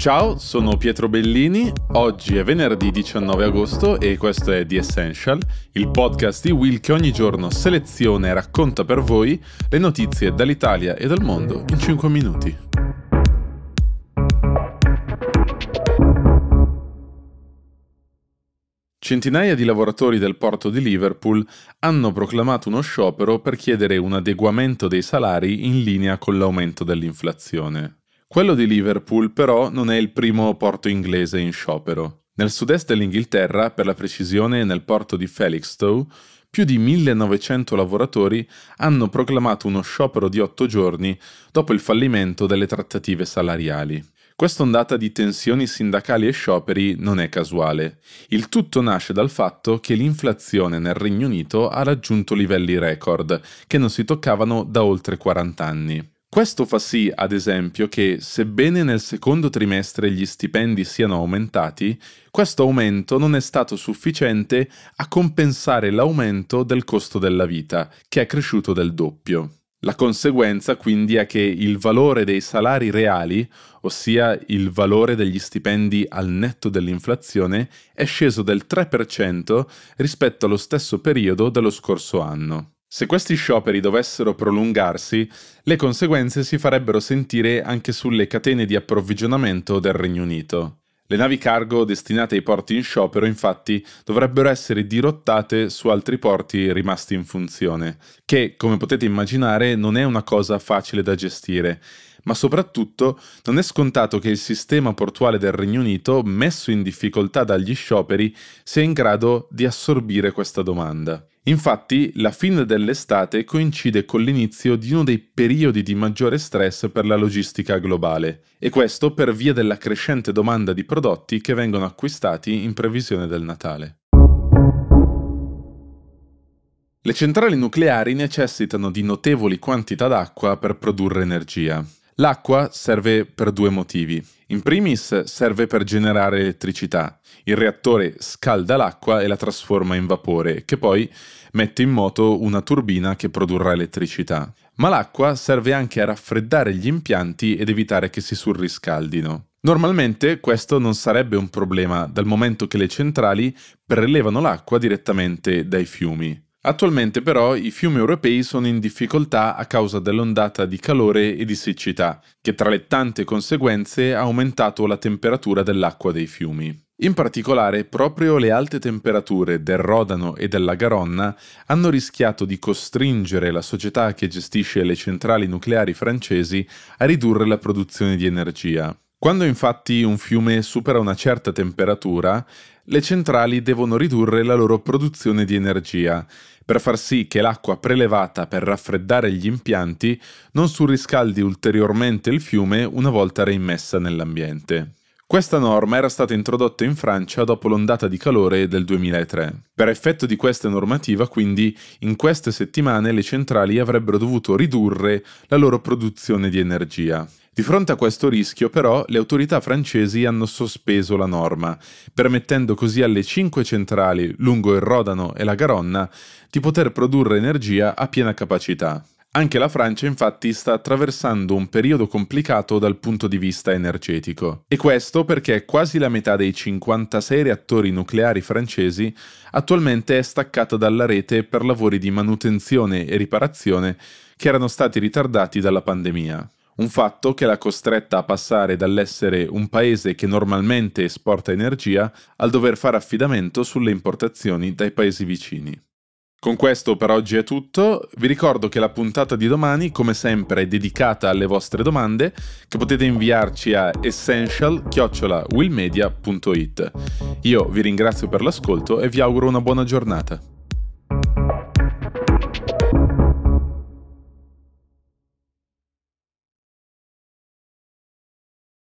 Ciao, sono Pietro Bellini, oggi è venerdì 19 agosto e questo è The Essential, il podcast di Will che ogni giorno seleziona e racconta per voi le notizie dall'Italia e dal mondo in 5 minuti. Centinaia di lavoratori del porto di Liverpool hanno proclamato uno sciopero per chiedere un adeguamento dei salari in linea con l'aumento dell'inflazione. Quello di Liverpool però non è il primo porto inglese in sciopero. Nel sud-est dell'Inghilterra, per la precisione nel porto di Felixstowe, più di 1900 lavoratori hanno proclamato uno sciopero di otto giorni dopo il fallimento delle trattative salariali. Questa ondata di tensioni sindacali e scioperi non è casuale. Il tutto nasce dal fatto che l'inflazione nel Regno Unito ha raggiunto livelli record, che non si toccavano da oltre 40 anni. Questo fa sì, ad esempio, che sebbene nel secondo trimestre gli stipendi siano aumentati, questo aumento non è stato sufficiente a compensare l'aumento del costo della vita, che è cresciuto del doppio. La conseguenza quindi è che il valore dei salari reali, ossia il valore degli stipendi al netto dell'inflazione, è sceso del 3% rispetto allo stesso periodo dello scorso anno. Se questi scioperi dovessero prolungarsi, le conseguenze si farebbero sentire anche sulle catene di approvvigionamento del Regno Unito. Le navi cargo destinate ai porti in sciopero infatti dovrebbero essere dirottate su altri porti rimasti in funzione, che, come potete immaginare, non è una cosa facile da gestire, ma soprattutto non è scontato che il sistema portuale del Regno Unito, messo in difficoltà dagli scioperi, sia in grado di assorbire questa domanda. Infatti, la fine dell'estate coincide con l'inizio di uno dei periodi di maggiore stress per la logistica globale, e questo per via della crescente domanda di prodotti che vengono acquistati in previsione del Natale. Le centrali nucleari necessitano di notevoli quantità d'acqua per produrre energia. L'acqua serve per due motivi. In primis serve per generare elettricità. Il reattore scalda l'acqua e la trasforma in vapore, che poi mette in moto una turbina che produrrà elettricità. Ma l'acqua serve anche a raffreddare gli impianti ed evitare che si surriscaldino. Normalmente questo non sarebbe un problema dal momento che le centrali prelevano l'acqua direttamente dai fiumi. Attualmente però i fiumi europei sono in difficoltà a causa dell'ondata di calore e di siccità, che tra le tante conseguenze ha aumentato la temperatura dell'acqua dei fiumi. In particolare, proprio le alte temperature del Rodano e della Garonna hanno rischiato di costringere la società che gestisce le centrali nucleari francesi a ridurre la produzione di energia. Quando infatti un fiume supera una certa temperatura, le centrali devono ridurre la loro produzione di energia, per far sì che l'acqua prelevata per raffreddare gli impianti non surriscaldi ulteriormente il fiume una volta reimmessa nell'ambiente. Questa norma era stata introdotta in Francia dopo l'ondata di calore del 2003. Per effetto di questa normativa, quindi, in queste settimane le centrali avrebbero dovuto ridurre la loro produzione di energia. Di fronte a questo rischio, però, le autorità francesi hanno sospeso la norma, permettendo così alle cinque centrali lungo il Rodano e la Garonna di poter produrre energia a piena capacità. Anche la Francia infatti sta attraversando un periodo complicato dal punto di vista energetico. E questo perché quasi la metà dei 56 reattori nucleari francesi attualmente è staccata dalla rete per lavori di manutenzione e riparazione che erano stati ritardati dalla pandemia un fatto che l'ha costretta a passare dall'essere un paese che normalmente esporta energia al dover fare affidamento sulle importazioni dai paesi vicini. Con questo per oggi è tutto, vi ricordo che la puntata di domani come sempre è dedicata alle vostre domande che potete inviarci a essential-willmedia.it. Io vi ringrazio per l'ascolto e vi auguro una buona giornata.